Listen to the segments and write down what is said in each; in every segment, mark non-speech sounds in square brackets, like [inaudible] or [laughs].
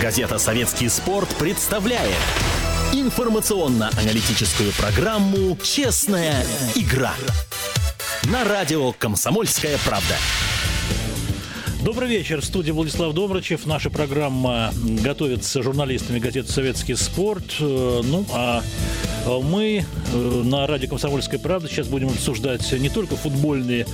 Газета «Советский спорт» представляет информационно-аналитическую программу «Честная игра» на радио «Комсомольская правда». Добрый вечер. В студии Владислав Добрачев. Наша программа готовится журналистами газеты «Советский спорт». Э, ну, а мы э, на радио «Комсомольская правда» сейчас будем обсуждать не только футбольные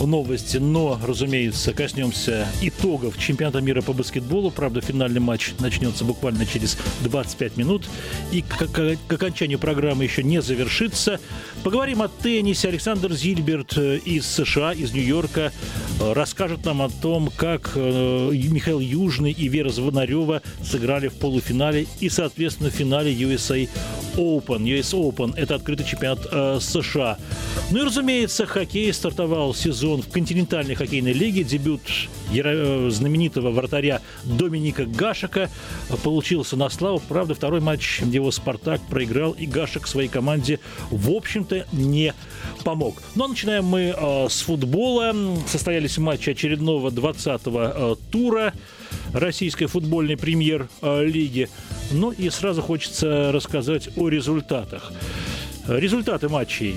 новости, но, разумеется, коснемся итогов чемпионата мира по баскетболу. Правда, финальный матч начнется буквально через 25 минут. И к, окончанию программы еще не завершится. Поговорим о теннисе. Александр Зильберт из США, из Нью-Йорка, расскажет нам о том, как э, Михаил Южный и Вера Звонарева сыграли в полуфинале и, соответственно, в финале USA Open. US Open – это открытый чемпионат э, США. Ну и, разумеется, хоккей стартовал сезон в континентальной хоккейной лиге. Дебют э, знаменитого вратаря Доминика Гашика получился на славу. Правда, второй матч его «Спартак» проиграл, и Гашек своей команде, в общем-то, не помог. Но ну, а начинаем мы э, с футбола. Состоялись матчи очередного 20-го э, тура российской футбольной премьер-лиги. Ну и сразу хочется рассказать о результатах. Результаты матчей.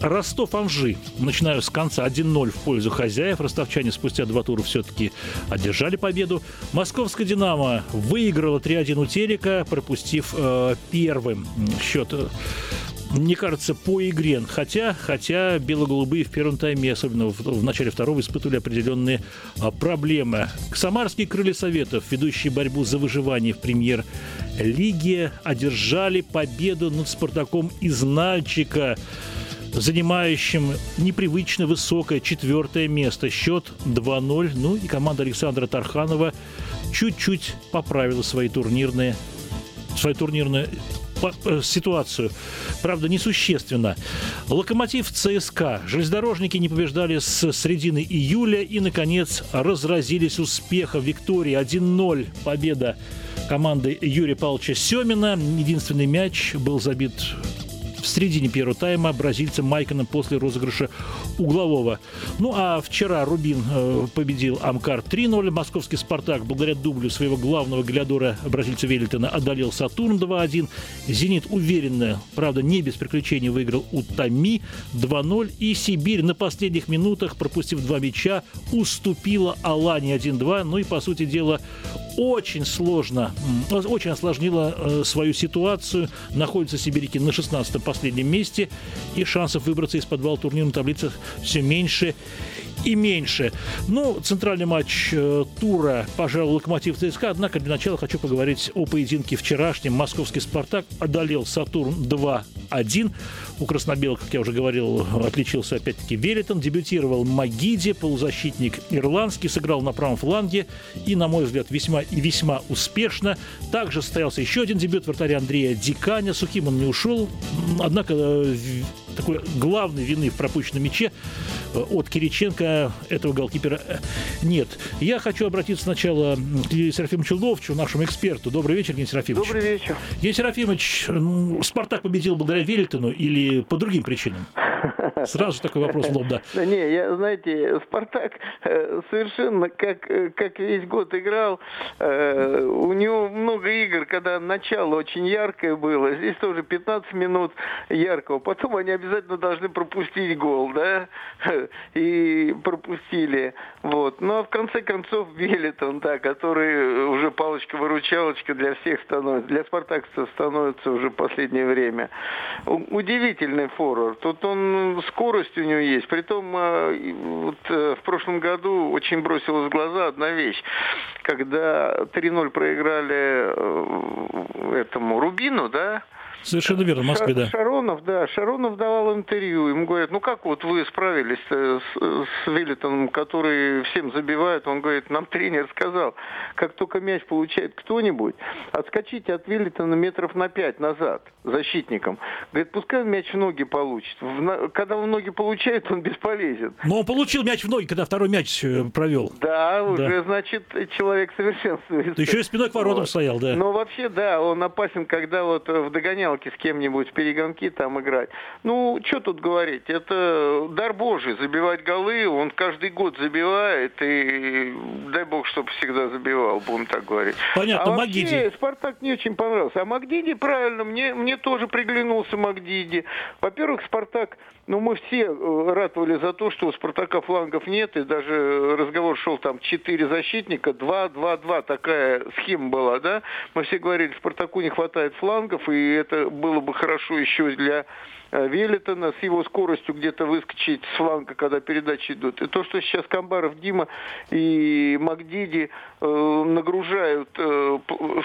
Ростов-Анжи, начинаю с конца, 1-0 в пользу хозяев. Ростовчане спустя два тура все-таки одержали победу. Московская «Динамо» выиграла 3-1 у Терека, пропустив э, первым счет мне кажется, по игре. Хотя, хотя бело-голубые в первом тайме, особенно в, в начале второго, испытывали определенные а, проблемы. Самарские крылья Советов, ведущие борьбу за выживание в премьер-лиге, одержали победу над «Спартаком» из Нальчика занимающим непривычно высокое четвертое место. Счет 2-0. Ну и команда Александра Тарханова чуть-чуть поправила свои турнирные, свои турнирные ситуацию. Правда, несущественно. Локомотив ЦСКА. Железнодорожники не побеждали с середины июля и, наконец, разразились успехом. Виктория 1-0. Победа команды Юрия Павловича Семина. Единственный мяч был забит в середине первого тайма бразильцем Майконом после розыгрыша углового. Ну а вчера Рубин э, победил Амкар 3-0. Московский «Спартак» благодаря дублю своего главного глядора бразильца Веллитона одолел «Сатурн» 2-1. «Зенит» уверенно, правда, не без приключений выиграл у Тами 2-0. И «Сибирь» на последних минутах, пропустив два мяча, уступила Алане 1-2. Ну и, по сути дела, очень сложно, очень осложнила э, свою ситуацию. Находятся сибиряки на 16-м последнем месте, и шансов выбраться из подвала турнирной таблицы все меньше и меньше. Ну, центральный матч э, тура, пожалуй, Локомотив ЦСКА. Однако для начала хочу поговорить о поединке вчерашнем. Московский «Спартак» одолел «Сатурн» 2-1. У краснобелых, как я уже говорил, отличился опять-таки Велитон. Дебютировал Магиди, полузащитник ирландский, сыграл на правом фланге и, на мой взгляд, весьма и весьма успешно. Также состоялся еще один дебют вратаря Андрея Диканя. Сухим он не ушел. Однако э, такой главной вины в пропущенном мяче э, от Кириченко этого голкипера э, нет. Я хочу обратиться сначала к Серафимовичу Ловчу, нашему эксперту. Добрый вечер, Евгений Серафимович. Добрый вечер. Евгений Серафимович, Спартак победил благодаря Велитону или по другим причинам? Сразу такой вопрос в лоб, да. Да [laughs] не, я, знаете, Спартак э, совершенно как, э, как весь год играл. Э, у него много игр, когда начало очень яркое было. Здесь тоже 15 минут яркого. Потом они обязательно должны пропустить гол, да? [laughs] И пропустили. Вот. Ну, а в конце концов Велитон, да, который уже палочка-выручалочка для всех становится, для спартакцев становится уже в последнее время. Удивительный форвард. Тут он, скорость у него есть. Притом, э, вот э, в прошлом году очень бросилась в глаза одна вещь. Когда 3-0 проиграли э, этому Рубину, да, Совершенно верно, в Москве, да. Шаронов, да, Шаронов давал интервью, ему говорят, ну как вот вы справились с, с Велитоном, который всем забивает, он говорит, нам тренер сказал, как только мяч получает кто-нибудь, отскочите от Велитона метров на пять назад защитником. Говорит, пускай он мяч в ноги получит. В, когда он в ноги получает, он бесполезен. Но он получил мяч в ноги, когда второй мяч э, провел. Да, уже, да. значит, человек совершенствуется. Ты еще и спиной к воротам вот. стоял, да. Но вообще, да, он опасен, когда вот в догонял догонялки с кем-нибудь в перегонки там играть. Ну, что тут говорить, это дар божий, забивать голы, он каждый год забивает, и дай бог, чтобы всегда забивал, будем так говорить. Понятно, а Магиди. Спартак не очень понравился. А Магдиди, правильно, мне, мне тоже приглянулся Магдиди. Во-первых, Спартак ну, мы все э, ратовали за то, что у Спартака флангов нет, и даже разговор шел там 4 защитника, 2-2-2, такая схема была, да? Мы все говорили, Спартаку не хватает флангов, и это было бы хорошо еще для Э, Велитона с его скоростью где-то выскочить с фланга, когда передачи идут. И то, что сейчас Камбаров, Дима и Магдиди э, нагружают э,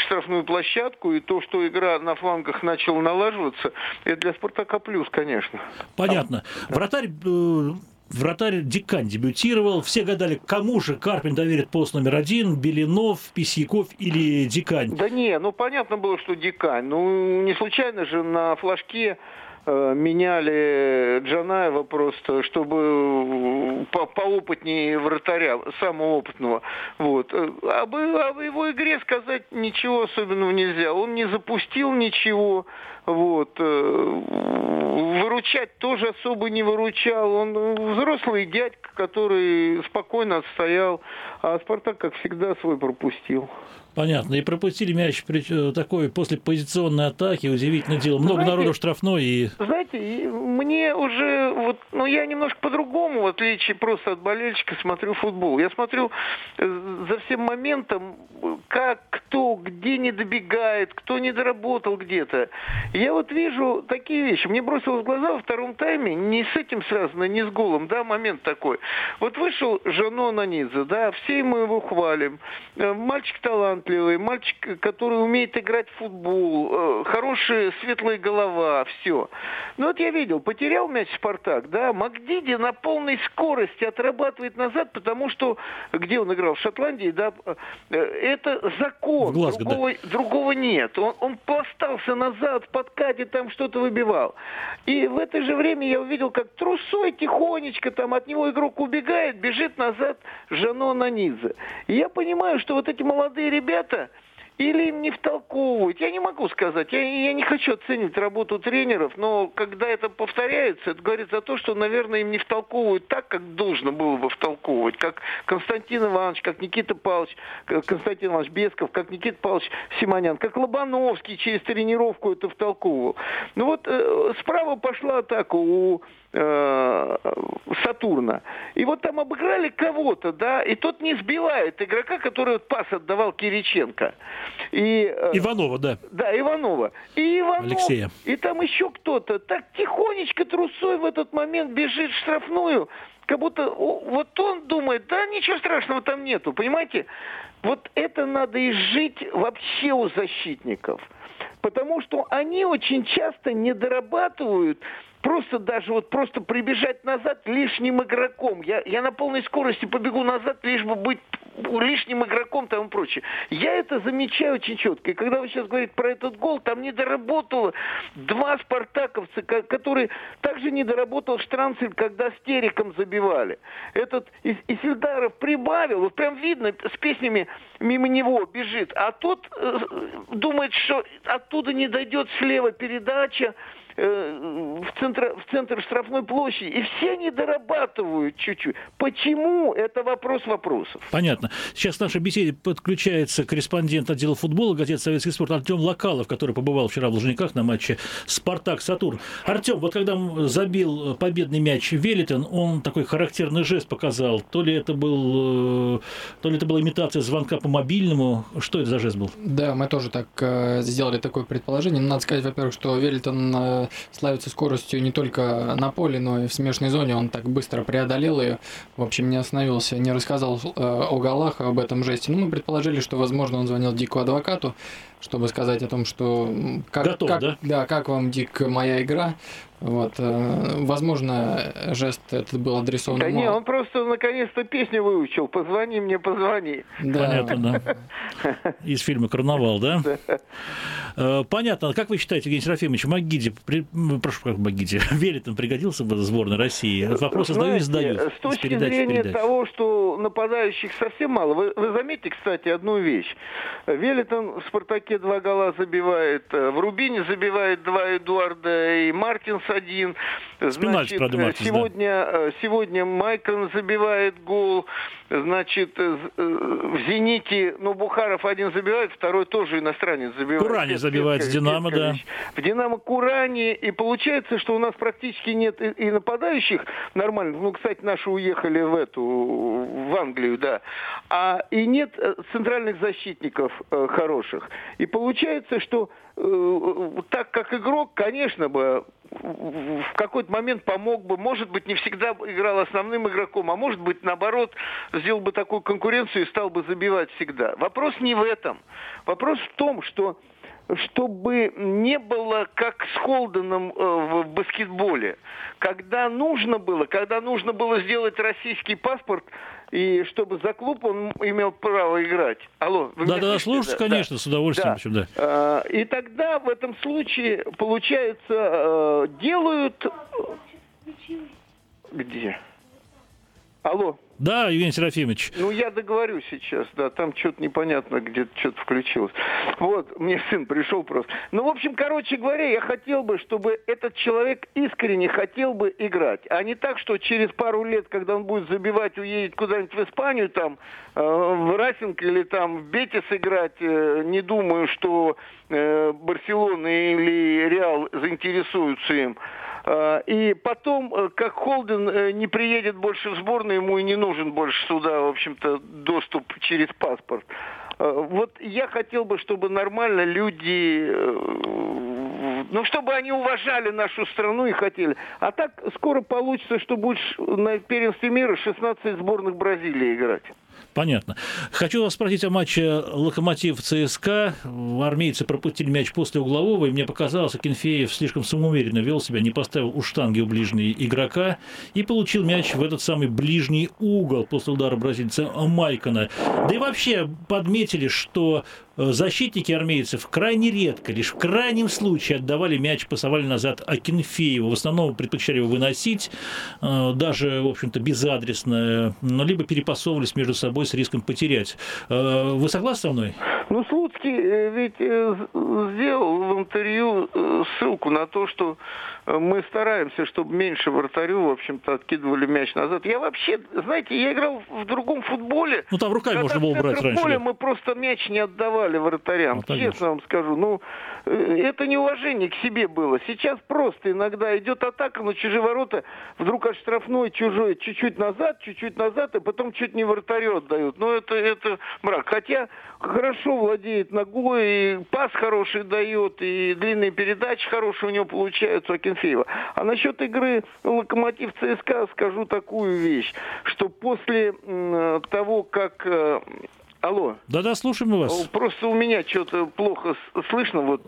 штрафную площадку, и то, что игра на флангах начала налаживаться, это для Спартака плюс, конечно. Понятно. Вратарь э, вратарь Дикань дебютировал. Все гадали, кому же Карпин доверит пост номер один, Белинов, Письяков или Дикань? Да не, ну понятно было, что Дикань. Ну не случайно же на флажке меняли Джанаева просто, чтобы по поопытнее вратаря, самого опытного. Вот. Об, об его игре сказать ничего особенного нельзя. Он не запустил ничего. Вот. Э, выручать тоже особо не выручал. Он взрослый дядька, который спокойно отстоял. А Спартак, как всегда, свой пропустил. Понятно. И пропустили мяч при, такой после позиционной атаки. Удивительное дело. Много знаете, народу штрафной. И... Знаете, мне уже... Вот, ну, я немножко по-другому, в отличие просто от болельщика, смотрю футбол. Я смотрю э, за всем моментом, как кто, где не добегает, кто не доработал где-то. Я вот вижу такие вещи. Мне бросилось в глаза во втором тайме, не с этим связано, не с голом, да, момент такой. Вот вышел Жано Нанидзе, да, все мы его хвалим. Э, мальчик талант талантливый, мальчик, который умеет играть в футбол, э, хорошая светлая голова, все. Ну вот я видел, потерял мяч Спартак, да, Макдиди на полной скорости отрабатывает назад, потому что, где он играл, в Шотландии, да, э, это закон, Глазго, другого, да. другого нет. Он, он пластался назад, в подкате там что-то выбивал. И в это же время я увидел, как трусой тихонечко там от него игрок убегает, бежит назад Жано Нанидзе. И я понимаю, что вот эти молодые ребята, ребята или им не втолковывают. Я не могу сказать, я, я не хочу оценивать работу тренеров, но когда это повторяется, это говорит за то, что, наверное, им не втолковывают так, как должно было бы втолковывать. Как Константин Иванович, как Никита Павлович, Константин Иванович Бесков, как Никита Павлович Симонян, как Лобановский через тренировку это втолковывал. Ну вот э, справа пошла атака у Э, Сатурна. И вот там обыграли кого-то, да, и тот не сбивает игрока, который вот пас отдавал Кириченко. И, э, Иванова, да. Да, Иванова. И Иванов, Алексея. И там еще кто-то. Так тихонечко трусой в этот момент бежит в штрафную, как будто вот он думает, да ничего страшного там нету, понимаете? Вот это надо и жить вообще у защитников. Потому что они очень часто не дорабатывают просто даже вот просто прибежать назад лишним игроком. Я, я на полной скорости побегу назад, лишь бы быть лишним игроком там и прочее. Я это замечаю очень четко. И когда вы сейчас говорите про этот гол, там не доработало два спартаковца, которые также не доработал Штранцель, когда с Териком забивали. Этот Исильдаров прибавил, вот прям видно, с песнями мимо него бежит. А тот э, думает, что оттуда не дойдет слева передача, Э, в центр, в центр штрафной площади, и все они дорабатывают чуть-чуть. Почему? Это вопрос вопросов. Понятно. Сейчас в нашей беседе подключается корреспондент отдела футбола газеты «Советский спорт» Артем Локалов, который побывал вчера в Лужниках на матче «Спартак-Сатурн». Артем, вот когда забил победный мяч Велитон, он такой характерный жест показал. То ли это был, э, то ли это была имитация звонка по мобильному. Что это за жест был? Да, мы тоже так э, сделали такое предположение. Надо сказать, во-первых, что Велитон славится скоростью не только на поле, но и в смешной зоне. Он так быстро преодолел ее. В общем, не остановился, не рассказал э, о голах, об этом жесте. Ну, мы предположили, что, возможно, он звонил Дику адвокату, чтобы сказать о том, что... Как, Готов, как, да? Да, как вам, Дик, моя игра? Вот. Э, возможно, жест этот был адресован... Да не, он просто наконец-то песню выучил. «Позвони мне, позвони». Да. Понятно, да. [laughs] Из фильма «Карнавал», да? Э, понятно. Как вы считаете, Евгений Серафимович, Магиди, при... прошу, как Магиди, [laughs] Велитон пригодился бы сборной России? Вопросы задаю и задаю. С точки зрения того, что нападающих совсем мало. Вы, вы заметите, кстати, одну вещь. Велитон в «Спартаке» два гола забивает, э, в «Рубине» забивает два Эдуарда и Мартинс один. Значит, сегодня, да. Э, сегодня Майкон забивает гол. Значит, э, в «Зените», ну, Бухаров один забивает, второй тоже иностранец забивает. Курани забивает с «Динамо», да. В «Динамо» Курани. И получается, что у нас практически нет и нападающих нормальных. Ну, кстати, наши уехали в эту, в Англию, да. А и нет э, центральных защитников э, хороших. И получается, что э, так как игрок, конечно бы, в какой-то момент помог бы, может быть, не всегда играл основным игроком, а может быть, наоборот, сделал бы такую конкуренцию и стал бы забивать всегда. Вопрос не в этом. Вопрос в том, что чтобы не было как с Холденом э, в баскетболе. Когда нужно было, когда нужно было сделать российский паспорт, и чтобы за клуб он имел право играть. Алло, вы да, да, слушаю, да, конечно, да. с удовольствием. Да. да. А, и тогда в этом случае, получается, э, делают... Где? Алло. Да, Евгений Серафимович. Ну, я договорю сейчас, да, там что-то непонятно, где-то что-то включилось. Вот, мне сын пришел просто. Ну, в общем, короче говоря, я хотел бы, чтобы этот человек искренне хотел бы играть, а не так, что через пару лет, когда он будет забивать, уедет куда-нибудь в Испанию, там, э, в Рафинг или там в Бетис играть, э, не думаю, что э, Барселона или Реал заинтересуются им. Э, и потом, э, как Холден э, не приедет больше в сборную, ему и не нужен больше сюда, в общем-то, доступ через паспорт. Вот я хотел бы, чтобы нормально люди, ну, чтобы они уважали нашу страну и хотели. А так скоро получится, что будешь на первенстве мира 16 сборных Бразилии играть. Понятно. Хочу вас спросить о матче Локомотив ЦСКА. Армейцы пропустили мяч после углового, и мне показалось, Кенфеев слишком самоуверенно вел себя, не поставил у штанги у ближнего игрока и получил мяч в этот самый ближний угол после удара бразильца Майкона. Да и вообще подметили, что защитники армейцев крайне редко, лишь в крайнем случае отдавали мяч, пасовали назад Акинфееву. В основном предпочитали его выносить, э, даже, в общем-то, безадресно, но либо перепасовывались между собой с риском потерять. Э, вы согласны со мной? Ну, Слуцкий ведь сделал в интервью ссылку на то, что мы стараемся, чтобы меньше вратарю, в общем-то, откидывали мяч назад. Я вообще, знаете, я играл в другом футболе. Ну, там руками можно было брать раньше. В мы просто мяч не отдавали вратарям. Ну, Честно вам скажу. Ну, э, это неуважение к себе было. Сейчас просто иногда идет атака на чужие ворота, вдруг от штрафной чужой чуть-чуть назад, чуть-чуть назад, и потом чуть не вратарю отдают. Ну, это, это мрак. Хотя хорошо владеет ногой, и пас хороший дает, и длинные передачи хорошие у него получаются. Акинфеева. А насчет игры Локомотив ЦСКА скажу такую вещь, что после того, как э, Алло. Да-да, слушаем вас. Просто у меня что-то плохо слышно. Вот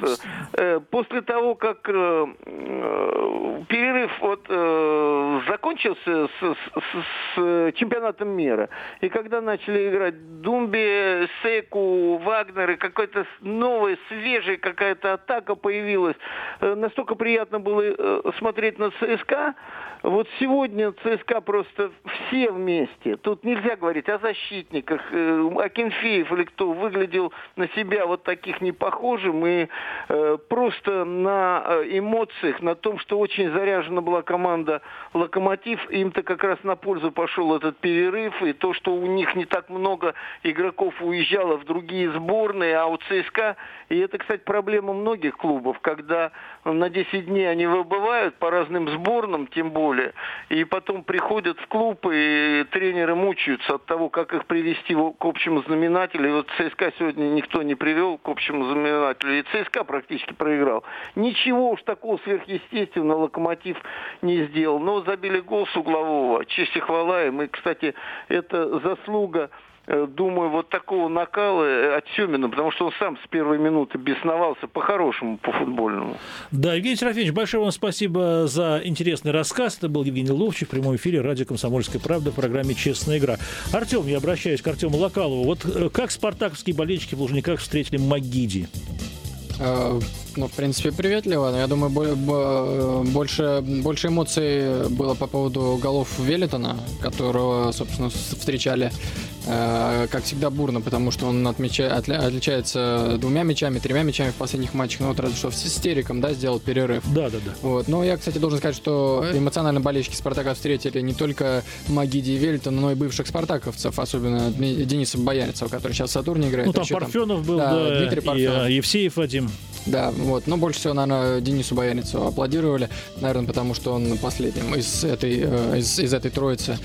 э, после того, как э, э, перерыв вот э, закончился с, с, с чемпионатом мира, и когда начали играть Думби, Секу, Вагнер, и какая-то новая, свежая какая-то атака появилась, э, настолько приятно было э, смотреть на ЦСКА. Вот сегодня ЦСКА просто все вместе. Тут нельзя говорить о защитниках, э, о Акинфеев или кто выглядел на себя вот таких не похожим и э, просто на э, эмоциях, на том, что очень заряжена была команда Локомотив, им-то как раз на пользу пошел этот перерыв и то, что у них не так много игроков уезжало в другие сборные, а у ЦСКА, и это, кстати, проблема многих клубов, когда на 10 дней они выбывают по разным сборным, тем более, и потом приходят в клуб, и тренеры мучаются от того, как их привести к общему знаменателю. И вот ЦСКА сегодня никто не привел к общему знаменателю, и ЦСКА практически проиграл. Ничего уж такого сверхъестественного Локомотив не сделал. Но забили гол с углового. Честь и хвала им. И, кстати, это заслуга думаю, вот такого накала э, от Семина, потому что он сам с первой минуты бесновался по-хорошему, по-футбольному. Да, Евгений Серафимович, большое вам спасибо за интересный рассказ. Это был Евгений Ловчев в прямом эфире радио «Комсомольская правда» в программе «Честная игра». Артем, я обращаюсь к Артему Локалову. Вот э, как спартаковские болельщики в Лужниках встретили Магиди? Ну, в принципе, приветливо. Но я думаю, больше, больше эмоций было по поводу голов Велитона, которого, собственно, встречали Э, как всегда, бурно, потому что он отмеча... отличается двумя мячами, тремя мячами в последних матчах. Ну, вот разве что с истериком, да, сделал перерыв. Да, да, да. Вот. Но я, кстати, должен сказать, что эмоционально болельщики Спартака встретили не только Магиди и Вельтона, но и бывших спартаковцев, особенно Дениса Бояринцева, который сейчас в Сатурне играет. Ну, там Парфенов там... был, да, да Дмитрий Парфенов. И, э, Евсеев Вадим. Да, вот. Но больше всего, наверное, Денису Бояринцеву аплодировали, наверное, потому что он последним из этой, э, из, из этой троицы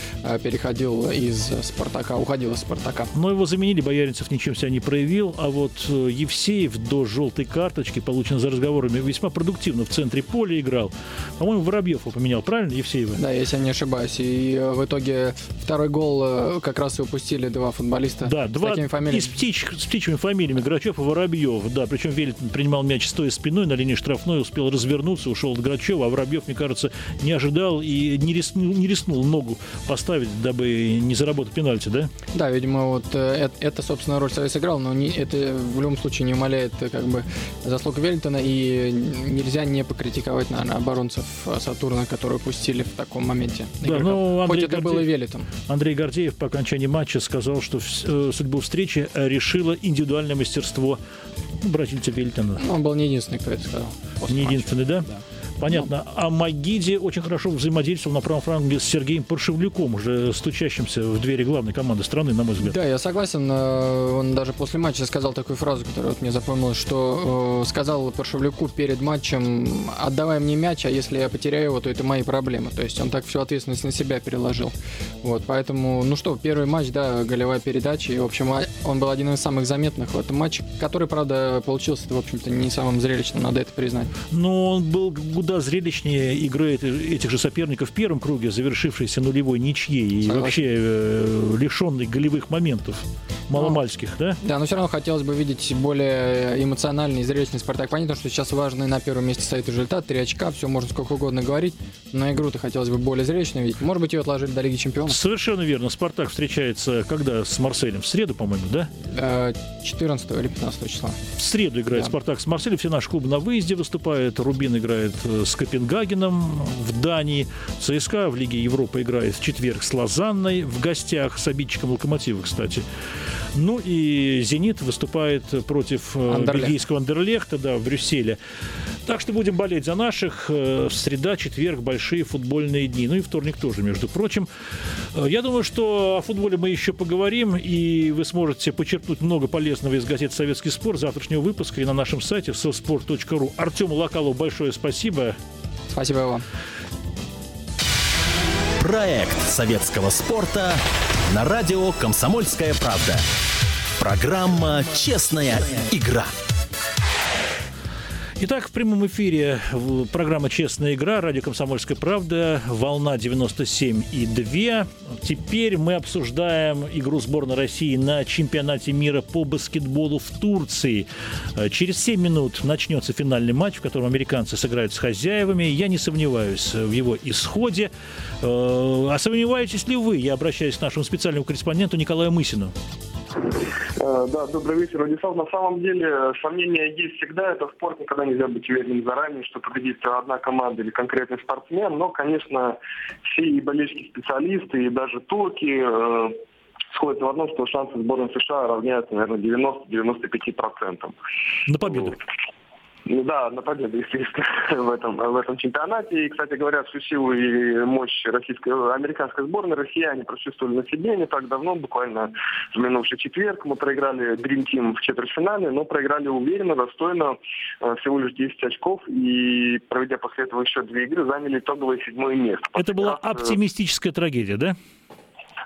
переходил из Спартака, уходил из Спартака. Но его заменили, Бояринцев ничем себя не проявил, а вот э, Евсеев до желтой карточки, полученной за разговорами, весьма продуктивно в центре поля играл. По-моему, Воробьев его поменял, правильно, Евсеева? Да, если я не ошибаюсь. И э, в итоге второй гол э, как раз и упустили два футболиста да, с два такими фамилиями. И с, птич, с птичьими фамилиями, Грачев и Воробьев. Да, причем Велитон принимал мяч стоя спиной на линии штрафной, успел развернуться, ушел от Грачева, а Воробьев, мне кажется, не ожидал и не рискнул, не рискнул ногу поставить, дабы не заработать пенальти, да? Да, видимо, вот э, это, собственно, роль Совет сыграл, но не, это в любом случае не умаляет э, как бы заслуг Веллитона, и нельзя не покритиковать, наверное, оборонцев Сатурна, которые пустили в таком моменте. Да, ну, Андрей Хоть это был и Веллитон. Андрей Гордеев по окончании матча сказал, что э, судьбу встречи решило индивидуальное мастерство бразильца Веллитона. Ну, он был не единственный, кто это сказал. Не единственный, да? Да. Понятно. А Магиди очень хорошо взаимодействовал на правом фланге с Сергеем Паршевлюком, уже стучащимся в двери главной команды страны, на мой взгляд. Да, я согласен. Э, он даже после матча сказал такую фразу, которая вот мне запомнилась, что э, сказал Паршевлюку перед матчем, отдавай мне мяч, а если я потеряю его, то это мои проблемы. То есть он так всю ответственность на себя переложил. Вот, поэтому, ну что, первый матч, да, голевая передача, и, в общем, а, он был один из самых заметных в этом матче, который, правда, получился, в общем-то, не самым зрелищным, надо это признать. Но он был куда зрелищнее игры этих же соперников в первом круге, завершившейся нулевой ничьей и Согласен. вообще э, лишенной голевых моментов маломальских, ну, да? Да, но все равно хотелось бы видеть более эмоциональный и зрелищный «Спартак». Понятно, что сейчас важный на первом месте стоит результат, три очка, все можно сколько угодно говорить, но игру-то хотелось бы более зрелищной видеть. Может быть, ее отложили до Лиги Чемпионов? Совершенно верно. «Спартак» встречается когда с Марселем? В среду, по-моему, да? 14 э, или 15 числа. В среду играет да. «Спартак» с Марселем. Все наши клубы на выезде выступают. «Рубин» играет э, с Копенгагеном в Дании. ЦСКА в Лиге Европы играет в четверг с Лозанной в гостях, с обидчиком Локомотива, кстати. Ну и «Зенит» выступает против э, Андерлехт. бельгийского Андерлехта да, в Брюсселе. Так что будем болеть за наших. Э, среда, четверг, большие футбольные дни. Ну и вторник тоже, между прочим. Э, я думаю, что о футболе мы еще поговорим, и вы сможете почерпнуть много полезного из газеты «Советский спорт» завтрашнего выпуска и на нашем сайте sosport.ru. Артему Локалову большое спасибо. Спасибо вам. Проект советского спорта на радио «Комсомольская правда». Программа «Честная игра». Итак, в прямом эфире программа «Честная игра», радио «Комсомольская правда», волна 97 и 2. Теперь мы обсуждаем игру сборной России на чемпионате мира по баскетболу в Турции. Э, через 7 минут начнется финальный матч, в котором американцы сыграют с хозяевами. Я не сомневаюсь в его исходе. Э, а сомневаетесь ли вы? Я обращаюсь к нашему специальному корреспонденту Николаю Мысину. Э, да, добрый вечер, Владислав. На самом деле сомнения есть всегда. Это спорт, никогда нельзя быть уверенным заранее, что победит одна команда или конкретный спортсмен. Но, конечно, все и болельщики специалисты, и даже турки э, сходятся в одном, что шансы сборной США равняются, наверное, 90-95%. На победу. Ну да, на победу, естественно, [laughs] в этом, в этом чемпионате. И, кстати говоря, всю силу и мощь российской, американской сборной россияне прочувствовали на себе не так давно, буквально в минувший четверг. Мы проиграли Dream Team в четвертьфинале, но проиграли уверенно, достойно, э, всего лишь 10 очков. И, проведя после этого еще две игры, заняли итоговое седьмое место. Это была оптимистическая трагедия, да?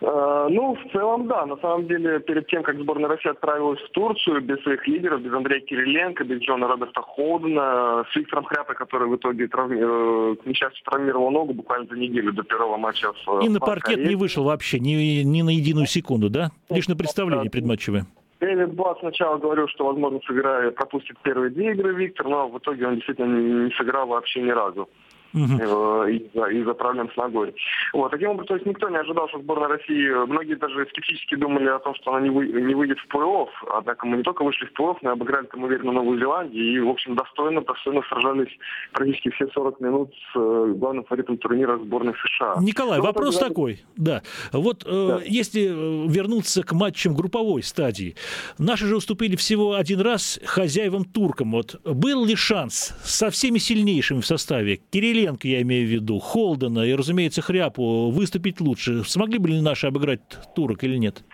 Э, ну, в целом, да. На самом деле, перед тем, как сборная России отправилась в Турцию, без своих лидеров, без Андрея Кириленко, без Джона Роберта Холдена, с Виктором Хряпой, который в итоге, травми... Э, к несчастью, травмировал ногу буквально за неделю до первого матча в И на паркет не вышел вообще ни, ни на единую секунду, да? Лишь на представление предматчевое. Дэвид Блад сначала говорил, что, возможно, сыграет, пропустит первые две игры Виктор, но в итоге он действительно не сыграл вообще ни разу угу. из-за, из проблем с ногой. Вот, таким образом, то есть никто не ожидал, что сборная России, многие даже скептически думали о том, что она не, вы, не выйдет в плей-офф, однако мы не только вышли в плей-офф, но и обыграли там уверенно Новую Зеландию и, в общем, достойно, достойно сражались практически все 40 минут с э, главным фаворитом турнира сборной США. Николай, но вопрос тогда... такой, да. Вот э, да. если вернуться к матчам групповой стадии, наши же уступили всего один раз хозяевам туркам. Вот был ли шанс со всеми сильнейшими в составе Кирилле Кириенко, я имею в виду, Холдена и, разумеется, Хряпу выступить лучше. Смогли бы ли наши обыграть турок или нет?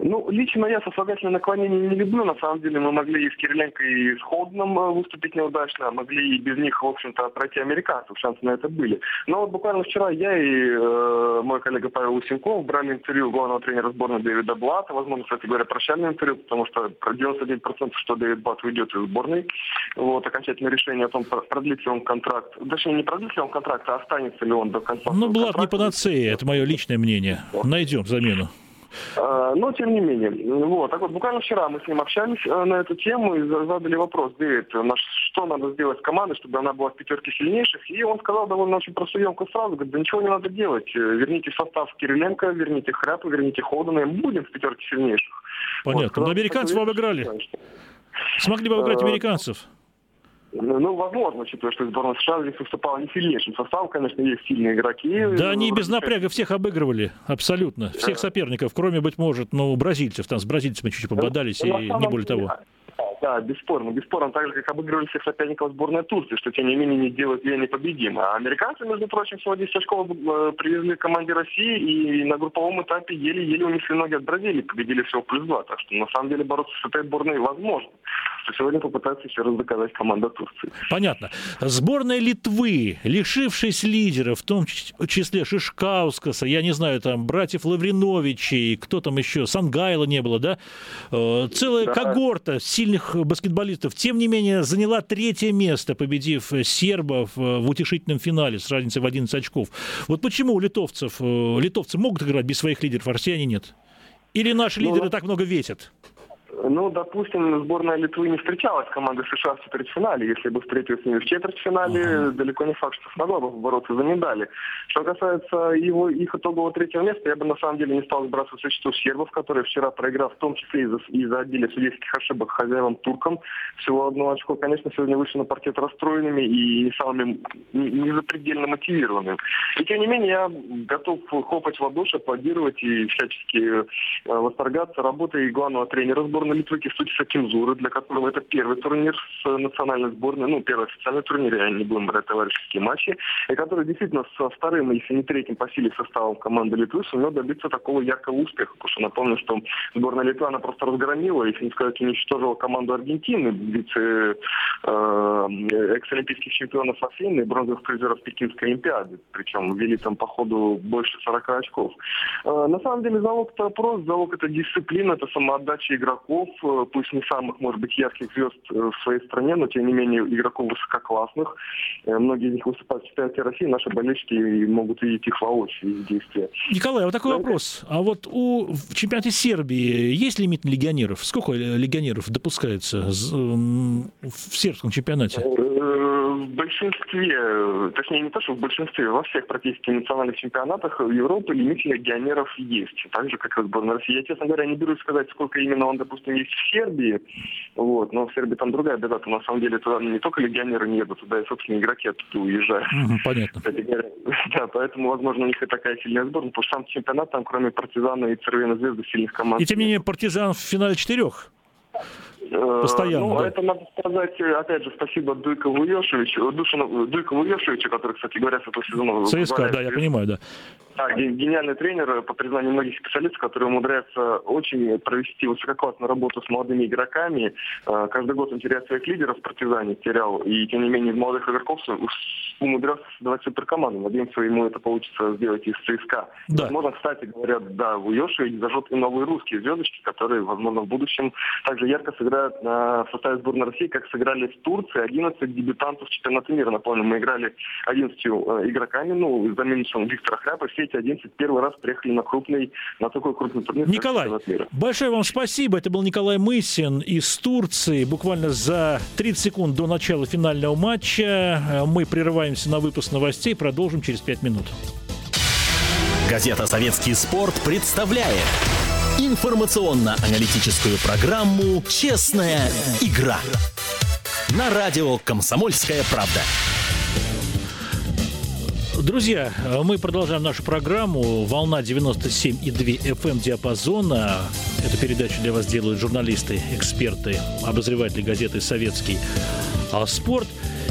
Ну, лично я сослагательное наклонение не люблю. На самом деле мы могли и с Кириленко, и с Холденом э, выступить неудачно, могли и без них, в общем-то, пройти американцев. Шансы на это были. Но вот буквально вчера я и э, мой коллега Павел Усенков брали интервью главного тренера сборной Дэвида Блата. Возможно, кстати говоря, прощальное интервью, потому что 91% что Дэвид Блат уйдет из сборной. Вот, окончательное решение о том, продлит ли он контракт. Точнее, не продлит ли он контракт, а останется ли он до конца Ну, Блат не панацея, это мое личное мнение. Найдем замену. Но, тем не менее, вот. Так вот, буквально вчера мы с ним общались э, на эту тему и задали вопрос, Дэвид, что надо сделать с командой, чтобы она была в пятерке сильнейших. И он сказал довольно очень простую емку сразу, говорит, да ничего не надо делать. Э, верните состав Кириленко, верните Хряпу, верните Ходана, и мы будем в пятерке сильнейших. Понятно. Вот, Но американцев обыграли. Смогли бы обыграть э, американцев. Ну, ну, возможно, учитывая, что сборная США здесь выступала не сильнейшим составом. Конечно, есть сильные игроки. Да, они без напряга всех обыгрывали, абсолютно. Всех соперников, кроме, быть может, ну, бразильцев. Там с бразильцами чуть-чуть пободались, ну, и не более того. Да, бесспорно. Бесспорно, так же, как обыгрывали всех соперников сборной Турции, что, тем не менее, не делают ее непобедимой. А американцы, между прочим, всего 10 очков э, привезли команде России и на групповом этапе еле-еле унесли ноги от Бразилии, победили всего плюс 2. Так что, на самом деле, бороться с этой сборной возможно. Что сегодня попытается еще раз доказать команда Турции. Понятно. Сборная Литвы, лишившись лидеров, в том числе Шишкаускаса, я не знаю, там, братьев Лавриновичей, кто там еще, Сангайла не было, да? Э, целая да. когорта сильных баскетболистов. Тем не менее, заняла третье место, победив сербов в утешительном финале с разницей в 11 очков. Вот почему у литовцев, э, литовцы могут играть без своих лидеров, а россияне нет? Или наши ну, лидеры так много весят? Ну, допустим, сборная Литвы не встречалась с командой США в четвертьфинале. Если бы встретилась с ними в четвертьфинале, uh-huh. далеко не факт, что смогла бы бороться за медали. Что касается его, их итогового третьего места, я бы на самом деле не стал сбрасывать счету сербов, которые вчера, проиграв в том числе из-за, из-за отделя судейских ошибок хозяевам туркам, всего одно очко, конечно, сегодня вышли на паркет расстроенными и самыми незапредельно мотивированными. И тем не менее, я готов хлопать в ладоши, аплодировать и всячески э, восторгаться работой главного тренера сборной сборной Литвы Кистутиса Кимзура, для которого это первый турнир с национальной сборной, ну, первый официальный турнир, я не будем брать товарищеские матчи, и который действительно со вторым, если не третьим по силе составом команды Литвы сумел добиться такого яркого успеха. Потому что напомню, что сборная Литвы, она просто разгромила, если не сказать, уничтожила команду Аргентины, вице э, экс-олимпийских чемпионов Афины бронзовых призеров Пекинской Олимпиады. Причем ввели там по ходу больше 40 очков. Э, на самом деле залог-то прост, залог это дисциплина, это самоотдача игроков, игроков, э, пусть не самых, может быть, ярких звезд э, в своей стране, но тем не менее игроков высококлассных. Э, многие из них выступают в чемпионате России, наши болельщики могут видеть их воочию в действии. Николай, вот такой да, вопрос. А вот у в чемпионате Сербии есть лимит легионеров? Сколько легионеров допускается в сербском чемпионате? В большинстве, точнее не то, что в большинстве, во всех практически национальных чемпионатах Европы лимит легионеров есть. Так же, как и в сборной России. Я, честно говоря, не берусь сказать, сколько именно он, допустим, есть в Сербии, вот, но в Сербии там другая беда, на самом деле туда не только легионеры не едут, туда и, собственно, игроки оттуда уезжают. понятно. [laughs] [laughs] Да, поэтому, возможно, у них и такая сильная сборная, потому что сам чемпионат, там, кроме Партизана и Цервена Звезды, сильных команд. И тем не менее, Партизан в финале четырех Э, Постоянно, ну, да. это надо сказать, опять же, спасибо Дуйкову Йошевичу, Душину, Дуйкову Йошевичу, который, кстати говоря, с этого сезона... ЦСКА, да, я понимаю, да. Да, гениальный тренер, по признанию многих специалистов, который умудряется очень провести высококлассную работу с молодыми игроками. Э, каждый год он теряет своих лидеров партизане, терял, и тем не менее из молодых игроков умудрялся создавать суперкоманду. Надеемся, ему это получится сделать из ЦСКА. Да. Возможно, кстати говоря, да, в Йоши зажжет и новые русские звездочки, которые, возможно, в будущем также ярко сыграют на составе сборной России, как сыграли в Турции 11 дебютантов чемпионата мира. Напомню, мы играли 11 э, игроками, ну, за минусом Виктора Хряпа, все эти 11 первый раз приехали на крупный, на такой крупный турнир. Николай, большое вам спасибо. Это был Николай Мысин из Турции. Буквально за 30 секунд до начала финального матча э, мы прерываемся на выпуск новостей, продолжим через 5 минут. Газета «Советский спорт» представляет информационно-аналитическую программу «Честная игра» на радио «Комсомольская правда». Друзья, мы продолжаем нашу программу «Волна 97,2 FM диапазона». Эту передачу для вас делают журналисты, эксперты, обозреватели газеты «Советский спорт».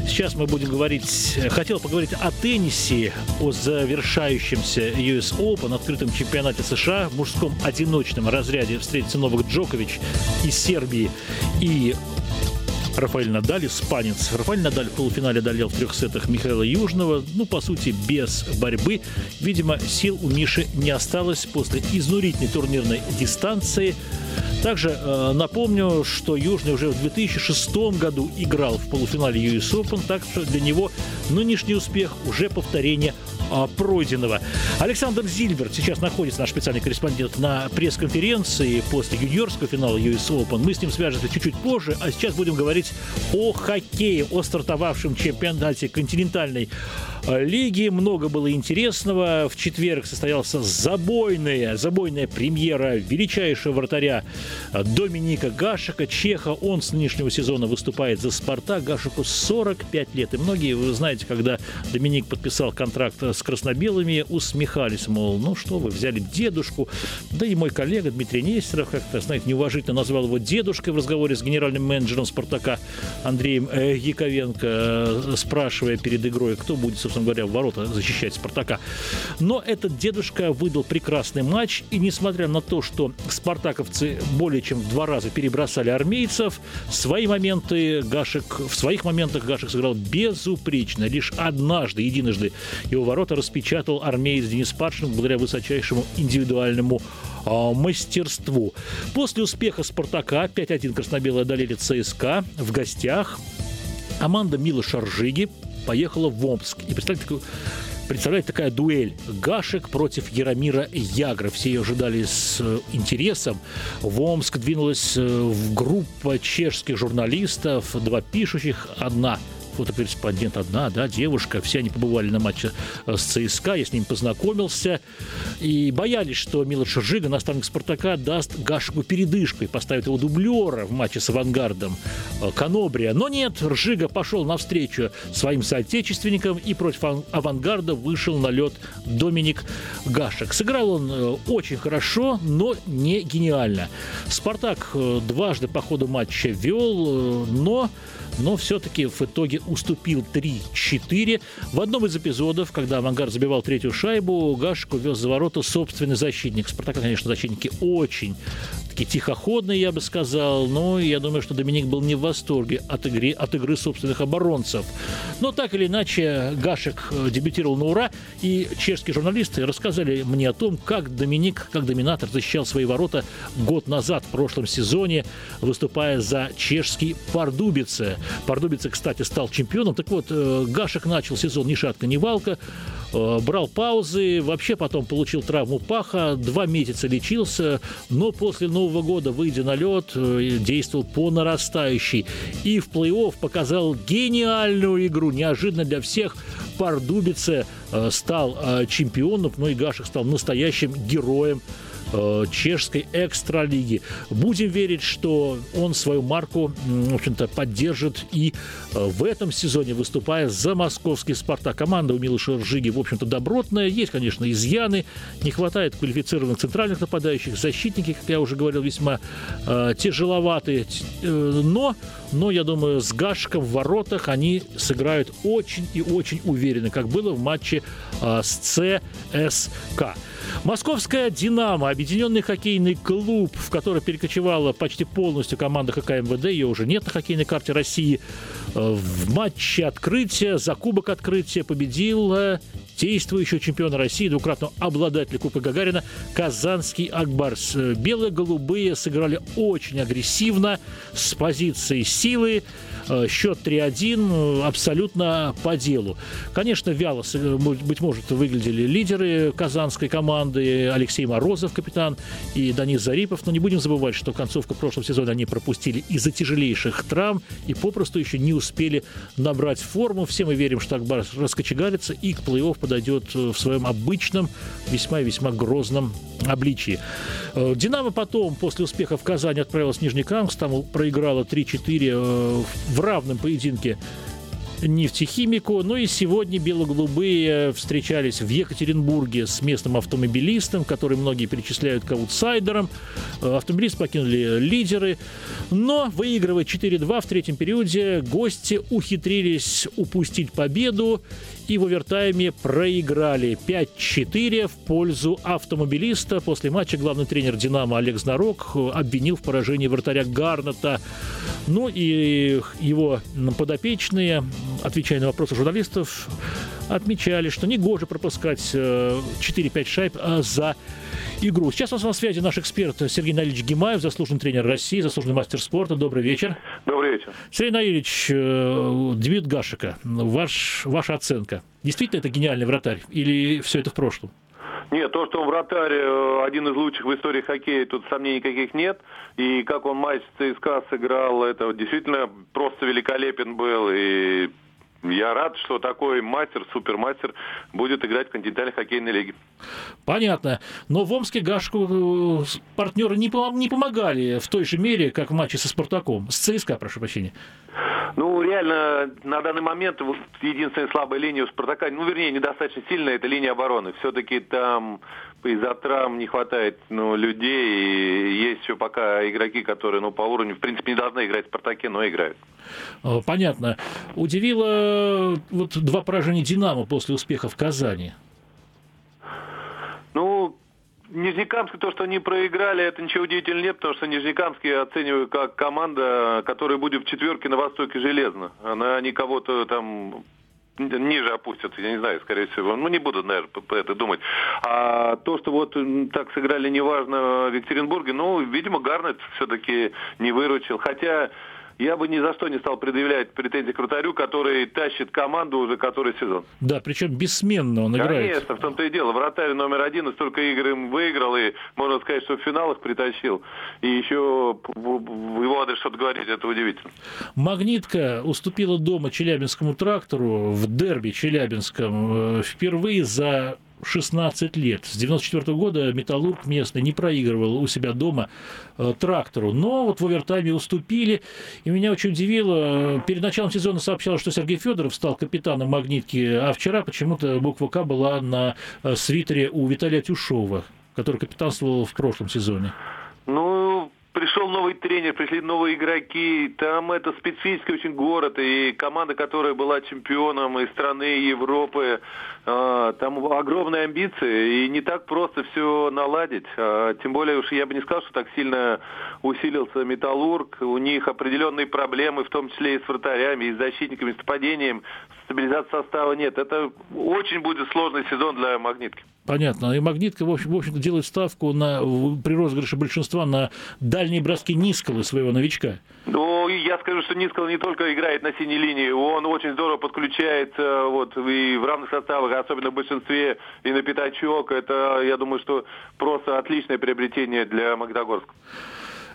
Сейчас мы будем говорить, хотел поговорить о теннисе, о завершающемся US Open, открытом чемпионате США в мужском одиночном разряде встретится Новак Джокович из Сербии и Рафаэль Надаль, испанец. Рафаэль Надаль в полуфинале одолел в трех сетах Михаила Южного. Ну, по сути, без борьбы. Видимо, сил у Миши не осталось после изнурительной турнирной дистанции. Также э, напомню, что Южный уже в 2006 году играл в полуфинале US Open, так что для него нынешний успех уже повторение а, пройденного. Александр Зильберт сейчас находится, наш специальный корреспондент, на пресс-конференции после юниорского финала US Open. Мы с ним свяжемся чуть-чуть позже, а сейчас будем говорить о хоккее, о стартовавшем чемпионате континентальной Э, лиги. Много было интересного. В четверг состоялся забойная, забойная премьера величайшего вратаря э, Доминика Гашика, чеха. Он с нынешнего сезона выступает за «Спартак». Гашику 45 лет. И многие, вы знаете, когда Доминик подписал контракт с краснобелыми, усмехались, мол, ну что вы, взяли дедушку. Да и мой коллега Дмитрий Нестеров как-то, знаете, неуважительно назвал его дедушкой в разговоре с генеральным менеджером «Спартака» Андреем э, Яковенко, спрашивая перед игрой, кто будет, собственно говоря, в ворота защищать Спартака. Но этот дедушка выдал прекрасный матч, и несмотря на то, что спартаковцы более чем в два раза перебросали армейцев, свои моменты Гашек, в своих моментах Гашек сыграл безупречно. Лишь однажды, единожды его ворота распечатал армеец Денис Паршин благодаря высочайшему индивидуальному а, мастерству. После успеха «Спартака» 5-1 краснобелые одолели ЦСКА в гостях. Команда Мила Шаржиги поехала в Омск. И представьте, такую представляете, такая дуэль Гашек против Яромира Ягра. Все ее ожидали с э, интересом. В Омск двинулась э, группа чешских журналистов, два пишущих, одна фотокорреспондент одна, да, девушка. Все они побывали на матче э, с ЦСКА, я с ним познакомился. И боялись, что Милош Жига, наставник «Спартака», даст Гашику передышку и поставит его дублера в матче с «Авангардом» э, Канобрия. Но нет, Ржига пошел навстречу своим соотечественникам и против «Авангарда» вышел на лед Доминик Гашек. Сыграл он э, очень хорошо, но не гениально. «Спартак» дважды по ходу матча вел, но но все-таки в итоге уступил 3-4. В одном из эпизодов, когда «Авангард» забивал третью шайбу, Гашек увез за ворота собственный защитник. «Спартака», конечно, защитники очень такие тихоходные, я бы сказал, но я думаю, что Доминик был не в восторге от игры, от игры собственных оборонцев. Но так или иначе, Гашек э, дебютировал на ура, и чешские журналисты рассказали мне о том, как Доминик, как доминатор защищал свои ворота год назад, в прошлом сезоне, выступая за чешский Пардубице. Пардубице, кстати, стал чемпионом. Так вот, э, Гашек начал сезон ни шатка, ни валка, брал паузы, вообще потом получил травму паха, два месяца лечился, но после Нового года, выйдя на лед, э, действовал по нарастающей. И в плей-офф показал гениальную игру, неожиданно для всех. Пардубице стал чемпионом, но и Гашек стал настоящим героем э, чешской экстралиги. Будем верить, что он свою марку, в общем-то, поддержит и э, в этом сезоне, выступая за московский «Спартак». Команда у Милыша Ржиги, в общем-то, добротная. Есть, конечно, изъяны. Не хватает квалифицированных центральных нападающих. Защитники, как я уже говорил, весьма э, тяжеловатые. Э, но, но, я думаю, с Гашком в воротах они сыграют очень и очень уверенно, как было в матче э, с ЦСКА. Московская «Динамо», объединенный хоккейный клуб, в который перекочевала почти полностью команда ХК МВД, ее уже нет на хоккейной карте России, э, в матче открытия, за кубок открытия победил действующего чемпиона России, двукратного обладателя Кубка Гагарина, казанский Акбарс. Белые-голубые сыграли очень агрессивно, с позиции силы, Э, счет 3-1 э, абсолютно по делу. Конечно, вяло, быть может, выглядели лидеры казанской команды, Алексей Морозов, капитан, и Данис Зарипов, но не будем забывать, что концовку прошлого сезона они пропустили из-за тяжелейших травм и попросту еще не успели набрать форму. Все мы верим, что Акбар раскочегарится и к плей-офф подойдет э, в своем обычном, весьма и весьма грозном обличии. «Динамо» потом, после успеха в Казани, отправилась в Нижнекамск, там проиграла 3-4 в равном поединке нефтехимику. Ну и сегодня бело-голубые встречались в Екатеринбурге с местным автомобилистом, который многие перечисляют к аутсайдерам. Э, автомобилист покинули лидеры. Но, выигрывая 4-2 в третьем периоде, гости ухитрились упустить победу и в овертайме проиграли 5-4 в пользу автомобилиста. После матча главный тренер «Динамо» Олег Знарок обвинил в поражении вратаря Гарната. Ну и его подопечные, отвечая на вопросы журналистов, отмечали, что негоже пропускать 4-5 э, шайб а за игру. Сейчас у нас на связи наш эксперт Сергей Наильевич Гимаев, заслуженный тренер России, заслуженный мастер спорта. Добрый вечер. Добрый вечер. Сергей Наильевич, э, дебют Гашика, ваш, ваша оценка. Действительно это гениальный вратарь или все это в прошлом? Нет, то, что он вратарь э, один из лучших в истории хоккея, тут сомнений никаких нет. И как он матч ЦСКА сыграл, это действительно просто великолепен был. И я рад, что такой мастер, супермастер будет играть в континентальной хоккейной лиге. Понятно. Но в Омске Гашку э, партнеры не, не помогали в той же мере, как в матче со Спартаком. С ЦСКА, прошу прощения. Ну, реально, на данный момент единственная слабая линия у Спартака, ну, вернее, недостаточно сильная, это линия обороны. Все-таки там из-за травм не хватает ну, людей, и есть еще пока игроки, которые ну, по уровню, в принципе, не должны играть в Спартаке, но играют. Понятно. Удивило вот два поражения «Динамо» после успеха в Казани. Ну, Нижнекамск, то, что они проиграли, это ничего удивительного нет, потому что Нижнекамск я оцениваю как команда, которая будет в четверке на Востоке железно. Она не кого-то там ниже опустятся, я не знаю, скорее всего. Ну, не буду, наверное, по это думать. А то, что вот так сыграли неважно в Екатеринбурге, ну, видимо, Гарнет все-таки не выручил. Хотя я бы ни за что не стал предъявлять претензии к вратарю, который тащит команду уже который сезон. Да, причем бессменно он играет. Конечно, в том-то и дело. Вратарь номер один, и столько игр им выиграл, и можно сказать, что в финалах притащил. И еще в его адрес что-то говорить, это удивительно. Магнитка уступила дома Челябинскому трактору в дерби Челябинском э, впервые за 16 лет. С 94 года Металлург местный не проигрывал у себя дома э, трактору. Но вот в овертайме уступили. И меня очень удивило, э, перед началом сезона сообщалось, что Сергей Федоров стал капитаном «Магнитки», а вчера почему-то буква «К» была на э, свитере у Виталия Тюшова, который капитанствовал в прошлом сезоне. Ну, пришел новый тренер, пришли новые игроки. Там это специфический очень город. И команда, которая была чемпионом и страны, Европы, а, там огромные амбиции. И не так просто все наладить. А, тем более уж я бы не сказал, что так сильно усилился Металлург. У них определенные проблемы, в том числе и с вратарями, и с защитниками, с нападением. Стабилизации состава нет. Это очень будет сложный сезон для «Магнитки». Понятно. И «Магнитка», в общем, в общем делает ставку на, при розыгрыше большинства на дальние броски Нискалы, своего новичка. Ну, я скажу, что Нискал не только играет на синей линии, он очень здорово подключается вот, и в равных составах, особенно в большинстве, и на пятачок. Это, я думаю, что просто отличное приобретение для Магнитогорска.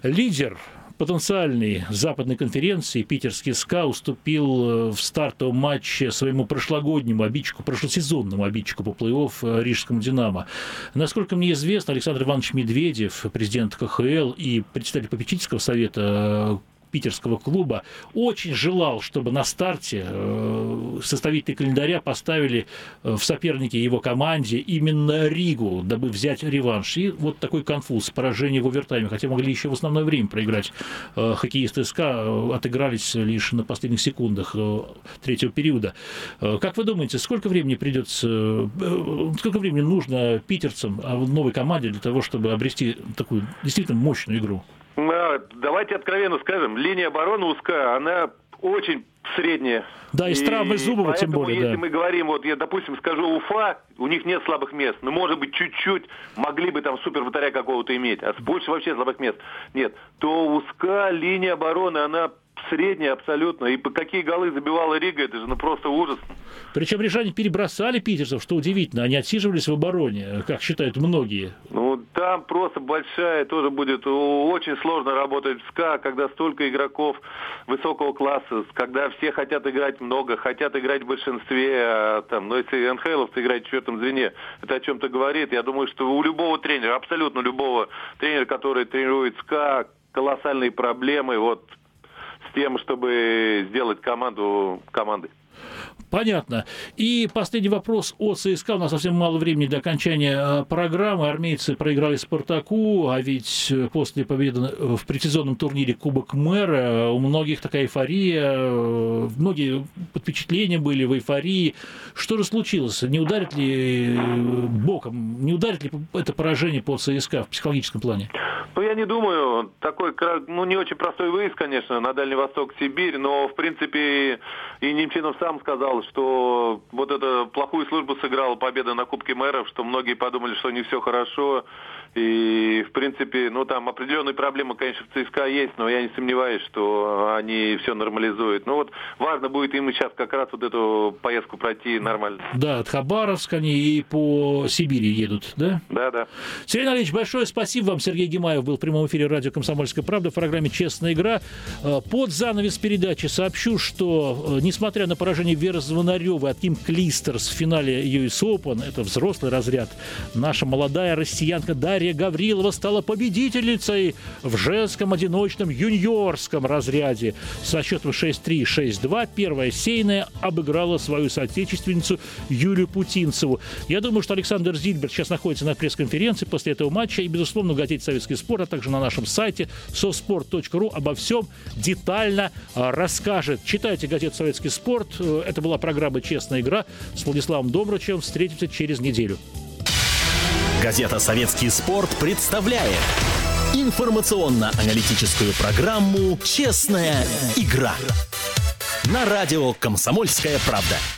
Лидер потенциальный западной конференции питерский СКА уступил в стартовом матче своему прошлогоднему обидчику, прошлосезонному обидчику по плей-офф Рижскому «Динамо». Насколько мне известно, Александр Иванович Медведев, президент КХЛ и председатель попечительского совета питерского клуба очень желал, чтобы на старте э, составители календаря поставили э, в сопернике его команде именно Ригу, дабы взять реванш. И вот такой конфуз, поражение в овертайме, хотя могли еще в основное время проиграть. Э, хоккеисты СК отыгрались лишь на последних секундах третьего периода. Как вы думаете, сколько времени придется, сколько времени нужно питерцам а новой команде для того, чтобы обрести такую действительно мощную игру? Давайте откровенно скажем, линия обороны узкая, она очень средняя. Да, и, и с травмой зубов тем более. если да. мы говорим, вот я, допустим, скажу Уфа, у них нет слабых мест, но, может быть, чуть-чуть могли бы там супер вратаря какого-то иметь, а больше вообще слабых мест нет, то узкая линия обороны, она средняя абсолютно. И какие голы забивала Рига, это же ну, просто ужас. Причем рижане перебросали питерцев, что удивительно. Они отсиживались в обороне, как считают многие. Ну, там просто большая тоже будет очень сложно работать в СКА, когда столько игроков высокого класса, когда все хотят играть много, хотят играть в большинстве, а, там, но если НХЛовцы играют в четвертом звене, это о чем-то говорит. Я думаю, что у любого тренера, абсолютно любого тренера, который тренирует СКА, колоссальные проблемы. Вот тем, чтобы сделать команду командой. Понятно. И последний вопрос о ЦСКА. У нас совсем мало времени до окончания э, программы. Армейцы проиграли «Спартаку», а ведь э, после победы в предсезонном турнире Кубок мэра у многих такая эйфория, э, многие под впечатлением были в эйфории. Что же случилось? Не ударит ли боком, не ударит ли это поражение по ЦСКА в психологическом плане? Ну, я не думаю. Такой, ну, не очень простой выезд, конечно, на Дальний Восток, Сибирь, но, в принципе, и Немчинов сам сказал, что вот эту плохую службу сыграла победа на Кубке мэров, что многие подумали, что не все хорошо. И, в принципе, ну, там определенные проблемы, конечно, в ЦСКА есть, но я не сомневаюсь, что они все нормализуют. Ну, вот важно будет им сейчас как раз вот эту поездку пройти нормально. Да, от Хабаровска они и по Сибири едут, да? Да, да. Сергей Анатольевич, большое спасибо вам. Сергей Гимаев был в прямом эфире радио «Комсомольская правда» в программе «Честная игра». Э, под занавес передачи сообщу, что, э, несмотря на поражение Веры Звонаревой от Ким Клистерс в финале US Open, это взрослый разряд, наша молодая россиянка Дарья Дарья Гаврилова стала победительницей в женском одиночном юниорском разряде. Со счетом 6-3, 6-2 первая сейная обыграла свою соотечественницу Юлию Путинцеву. Я думаю, что Александр Зильберт сейчас находится на пресс-конференции после этого матча и, безусловно, газете «Советский спорт», а также на нашем сайте sosport.ru обо всем детально а, расскажет. Читайте газету «Советский спорт». Э, это была программа «Честная игра» с Владиславом Добрачем. Встретимся через неделю. Газета «Советский спорт» представляет информационно-аналитическую программу «Честная игра» на радио «Комсомольская правда».